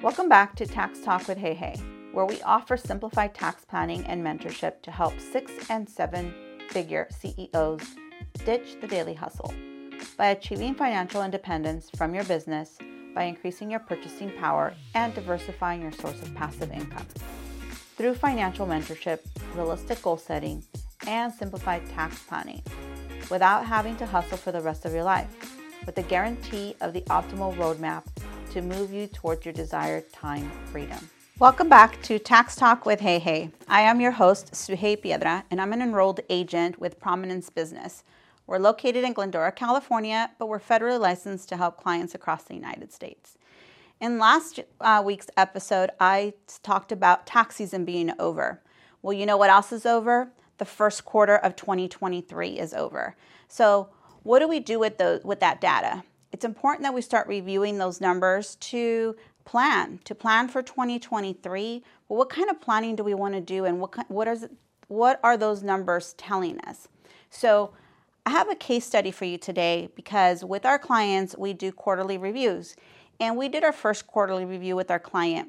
Welcome back to Tax Talk with Hey Hey, where we offer simplified tax planning and mentorship to help six and seven figure CEOs ditch the daily hustle by achieving financial independence from your business by increasing your purchasing power and diversifying your source of passive income. Through financial mentorship, realistic goal setting, and simplified tax planning without having to hustle for the rest of your life, with the guarantee of the optimal roadmap to move you towards your desired time freedom. Welcome back to Tax Talk with Hey Hey. I am your host, Suhey Piedra, and I'm an enrolled agent with Prominence Business. We're located in Glendora, California, but we're federally licensed to help clients across the United States. In last uh, week's episode, I talked about tax season being over. Well, you know what else is over? The first quarter of 2023 is over. So, what do we do with those with that data? It's important that we start reviewing those numbers to plan to plan for 2023. Well, what kind of planning do we want to do, and what what is what are those numbers telling us? So. I have a case study for you today because with our clients, we do quarterly reviews. And we did our first quarterly review with our client.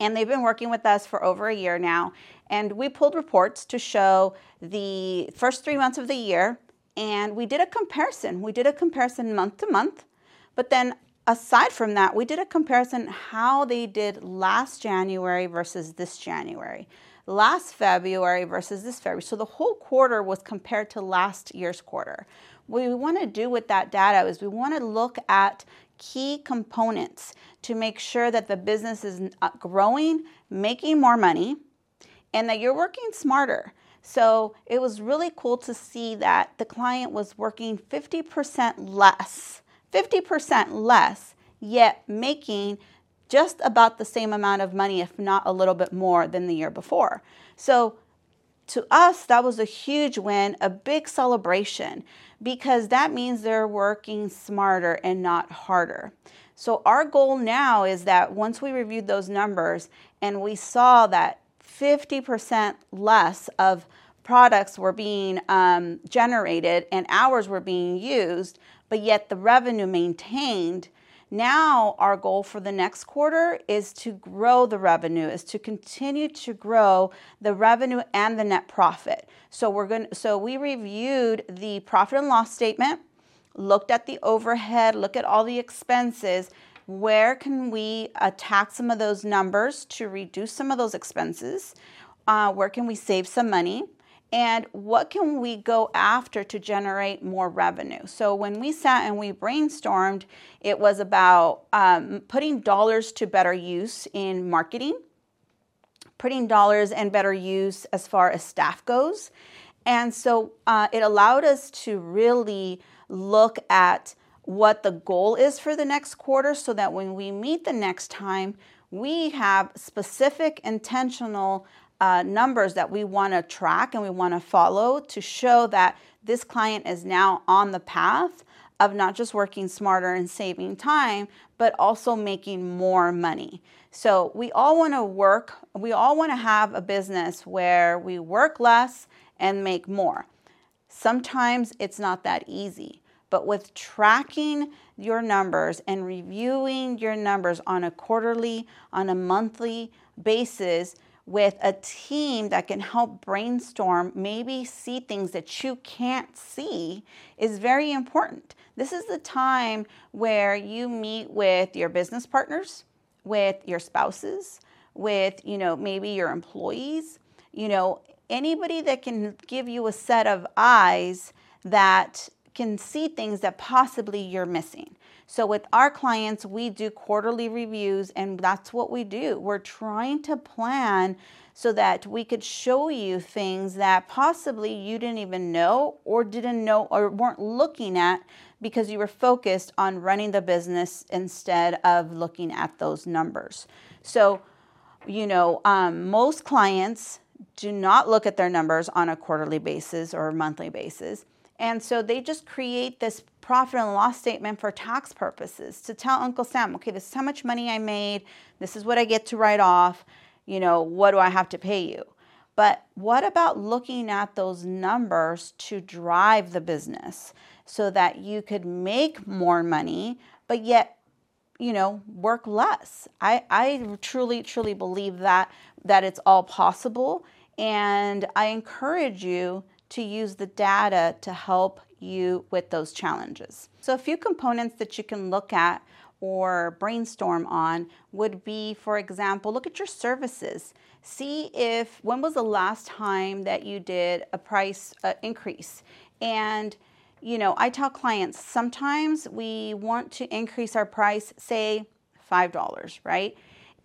And they've been working with us for over a year now. And we pulled reports to show the first three months of the year and we did a comparison. We did a comparison month to month, but then aside from that, we did a comparison how they did last January versus this January, last February versus this February. So the whole quarter was compared to last year's quarter. What we want to do with that data is we want to look at key components to make sure that the business is uh, growing, making more money, and that you're working smarter. So it was really cool to see that the client was working 50% less, 50% less, yet making just about the same amount of money, if not a little bit more than the year before. So to us, that was a huge win, a big celebration, because that means they're working smarter and not harder. So, our goal now is that once we reviewed those numbers and we saw that 50% less of products were being um, generated and hours were being used, but yet the revenue maintained. Now, our goal for the next quarter is to grow the revenue, is to continue to grow the revenue and the net profit. So we're going so we reviewed the profit and loss statement, looked at the overhead, look at all the expenses, where can we attack some of those numbers to reduce some of those expenses? Uh, where can we save some money? And what can we go after to generate more revenue? So, when we sat and we brainstormed, it was about um, putting dollars to better use in marketing, putting dollars in better use as far as staff goes. And so uh, it allowed us to really look at what the goal is for the next quarter so that when we meet the next time, we have specific intentional uh, numbers that we want to track and we want to follow to show that this client is now on the path of not just working smarter and saving time, but also making more money. So we all want to work, we all want to have a business where we work less and make more. Sometimes it's not that easy. But with tracking your numbers and reviewing your numbers on a quarterly, on a monthly basis, with a team that can help brainstorm, maybe see things that you can't see, is very important. This is the time where you meet with your business partners, with your spouses, with, you know, maybe your employees, you know, anybody that can give you a set of eyes that can see things that possibly you're missing. So, with our clients, we do quarterly reviews, and that's what we do. We're trying to plan so that we could show you things that possibly you didn't even know or didn't know or weren't looking at because you were focused on running the business instead of looking at those numbers. So, you know, um, most clients do not look at their numbers on a quarterly basis or monthly basis. And so they just create this profit and loss statement for tax purposes to tell Uncle Sam, okay, this is how much money I made, this is what I get to write off, you know, what do I have to pay you? But what about looking at those numbers to drive the business so that you could make more money, but yet you know, work less. I, I truly, truly believe that that it's all possible. And I encourage you to use the data to help you with those challenges. So, a few components that you can look at or brainstorm on would be, for example, look at your services. See if when was the last time that you did a price uh, increase. And, you know, I tell clients sometimes we want to increase our price, say $5, right?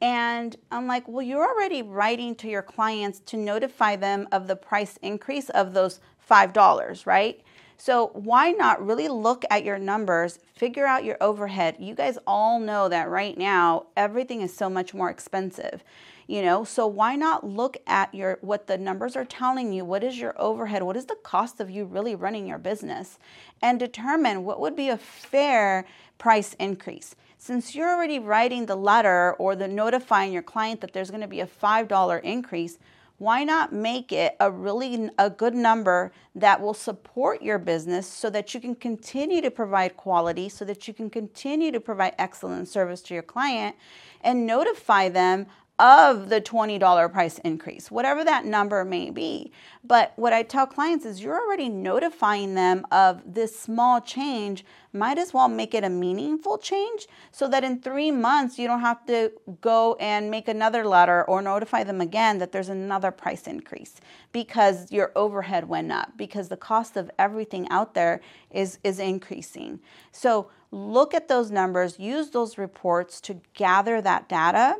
And I'm like, well, you're already writing to your clients to notify them of the price increase of those $5, right? So why not really look at your numbers, figure out your overhead? You guys all know that right now everything is so much more expensive. You know, so why not look at your what the numbers are telling you? What is your overhead? What is the cost of you really running your business? And determine what would be a fair price increase. Since you're already writing the letter or the notifying your client that there's going to be a $5 increase, why not make it a really a good number that will support your business so that you can continue to provide quality so that you can continue to provide excellent service to your client and notify them of the $20 price increase, whatever that number may be. But what I tell clients is you're already notifying them of this small change. Might as well make it a meaningful change so that in three months you don't have to go and make another letter or notify them again that there's another price increase because your overhead went up, because the cost of everything out there is, is increasing. So look at those numbers, use those reports to gather that data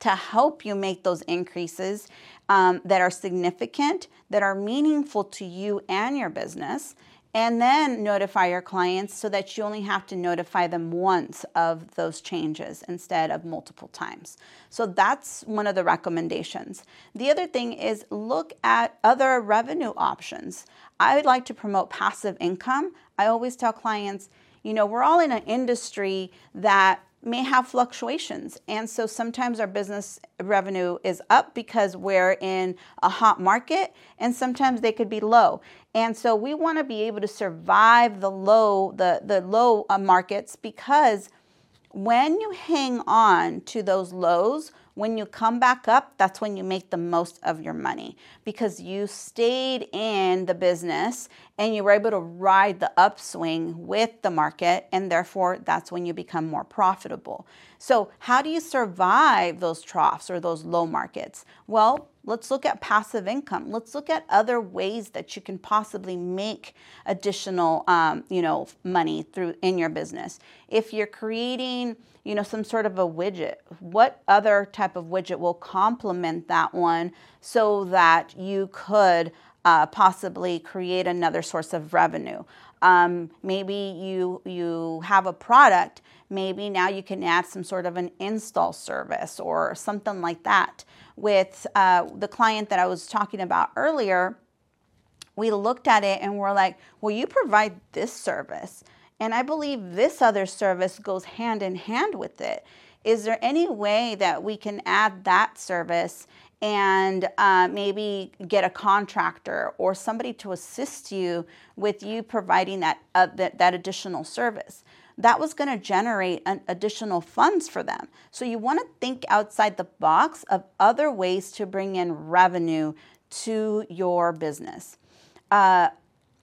to help you make those increases um, that are significant, that are meaningful to you and your business. And then notify your clients so that you only have to notify them once of those changes instead of multiple times. So that's one of the recommendations. The other thing is look at other revenue options. I would like to promote passive income. I always tell clients, you know, we're all in an industry that may have fluctuations. And so sometimes our business revenue is up because we're in a hot market, and sometimes they could be low. And so we want to be able to survive the low, the, the low uh, markets because when you hang on to those lows, when you come back up, that's when you make the most of your money because you stayed in the business and you were able to ride the upswing with the market, and therefore that's when you become more profitable. So, how do you survive those troughs or those low markets? Well, let's look at passive income. Let's look at other ways that you can possibly make additional, um, you know, money through in your business. If you're creating, you know, some sort of a widget, what other type of widget will complement that one so that you could uh, possibly create another source of revenue? Um, maybe you you have a product. Maybe now you can add some sort of an install service or something like that. With uh, the client that I was talking about earlier, we looked at it and we're like, well, you provide this service. And I believe this other service goes hand in hand with it. Is there any way that we can add that service and uh, maybe get a contractor or somebody to assist you with you providing that, uh, that, that additional service? That was going to generate additional funds for them. So you want to think outside the box of other ways to bring in revenue to your business. Uh,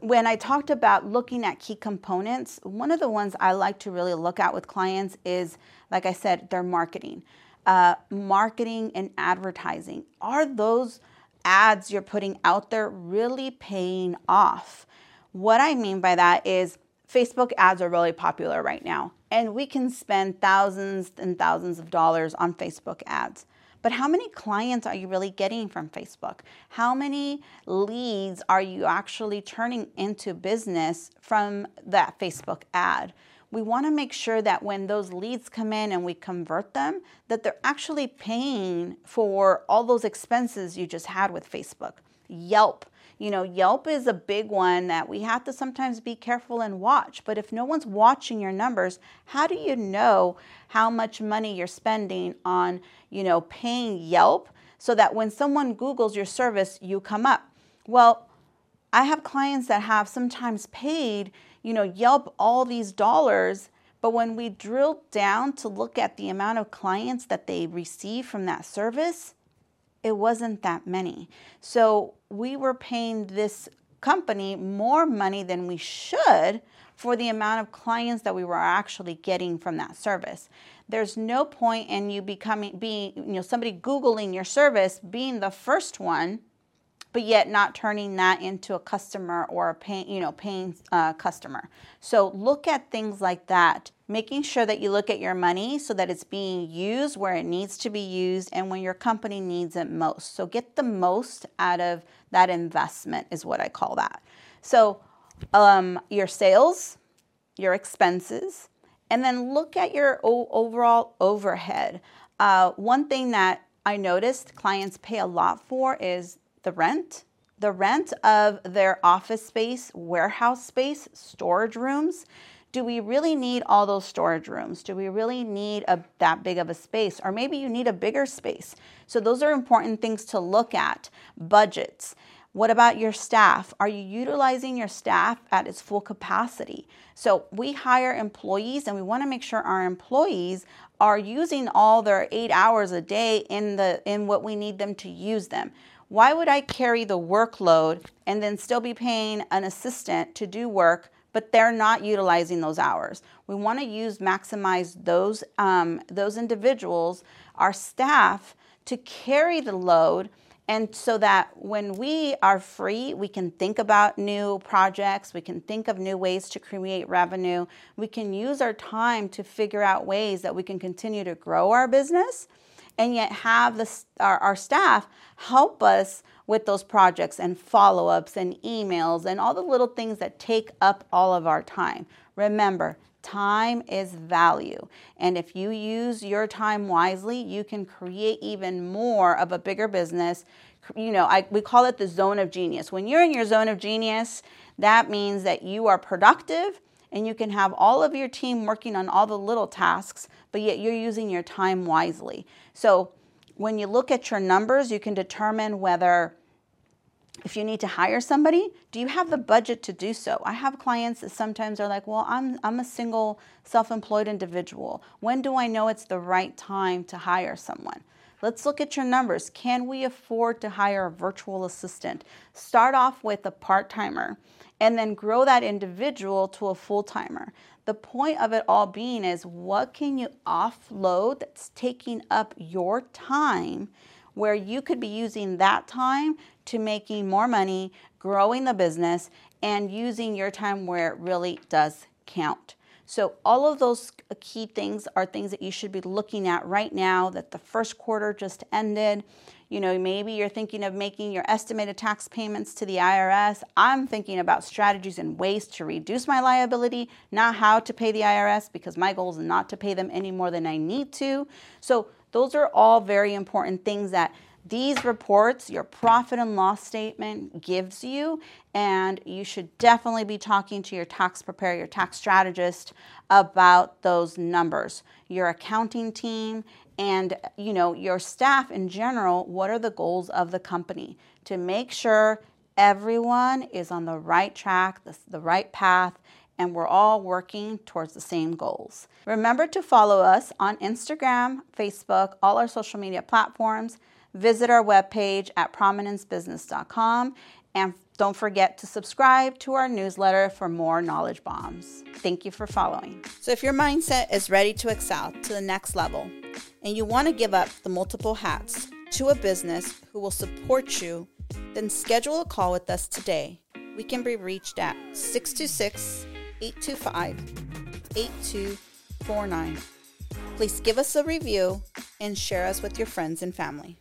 when I talked about looking at key components, one of the ones I like to really look at with clients is, like I said, their marketing. Uh, marketing and advertising. Are those ads you're putting out there really paying off? What I mean by that is Facebook ads are really popular right now, and we can spend thousands and thousands of dollars on Facebook ads. But how many clients are you really getting from Facebook? How many leads are you actually turning into business from that Facebook ad? We want to make sure that when those leads come in and we convert them, that they're actually paying for all those expenses you just had with Facebook. Yelp you know, Yelp is a big one that we have to sometimes be careful and watch. But if no one's watching your numbers, how do you know how much money you're spending on, you know, paying Yelp so that when someone Googles your service, you come up? Well, I have clients that have sometimes paid, you know, Yelp all these dollars But when we drilled down to look at the amount of clients that they received from that service, it wasn't that many. So we were paying this company more money than we should for the amount of clients that we were actually getting from that service. There's no point in you becoming being, you know, somebody googling your service being the first one but yet not turning that into a customer or a paying, you know, paying uh, customer. So look at things like that, making sure that you look at your money so that it's being used where it needs to be used and when your company needs it most. So get the most out of that investment is what I call that. So um, your sales, your expenses, and then look at your overall overhead. Uh, one thing that I noticed clients pay a lot for is the rent, the rent of their office space, warehouse space, storage rooms. Do we really need all those storage rooms? Do we really need a, that big of a space? Or maybe you need a bigger space. So, those are important things to look at. Budgets. What about your staff? Are you utilizing your staff at its full capacity? So, we hire employees and we want to make sure our employees are using all their eight hours a day in, the, in what we need them to use them. Why would I carry the workload and then still be paying an assistant to do work, but they're not utilizing those hours? We want to use maximize those um, those individuals, our staff, to carry the load. And so that when we are free, we can think about new projects, we can think of new ways to create revenue, we can use our time to figure out ways that we can continue to grow our business and yet have the, our, our staff help us with those projects and follow ups and emails and all the little things that take up all of our time. Remember, time is value. And if you use your time wisely, you can create even more of a bigger business. You know, I, we call it the zone of genius. When you're in your zone of genius, that means that you are productive and you can have all of your team working on all the little tasks, but yet you're using your time wisely. So when you look at your numbers, you can determine whether if you need to hire somebody, do you have the budget to do so? I have clients that sometimes are like, well, I'm, I'm a single self employed individual. When do I know it's the right time to hire someone? Let's look at your numbers. Can we afford to hire a virtual assistant? Start off with a part timer and then grow that individual to a full timer. The point of it all being is what can you offload that's taking up your time where you could be using that time to making more money, growing the business, and using your time where it really does count. So, all of those key things are things that you should be looking at right now that the first quarter just ended. You know, maybe you're thinking of making your estimated tax payments to the IRS. I'm thinking about strategies and ways to reduce my liability, not how to pay the IRS, because my goal is not to pay them any more than I need to. So, those are all very important things that these reports, your profit and loss statement gives you, and you should definitely be talking to your tax preparer, your tax strategist about those numbers. Your accounting team and you know your staff in general, what are the goals of the company to make sure everyone is on the right track, the, the right path, and we're all working towards the same goals. Remember to follow us on Instagram, Facebook, all our social media platforms. Visit our webpage at prominencebusiness.com and don't forget to subscribe to our newsletter for more knowledge bombs. Thank you for following. So, if your mindset is ready to excel to the next level and you want to give up the multiple hats to a business who will support you, then schedule a call with us today. We can be reached at 626 825 8249. Please give us a review and share us with your friends and family.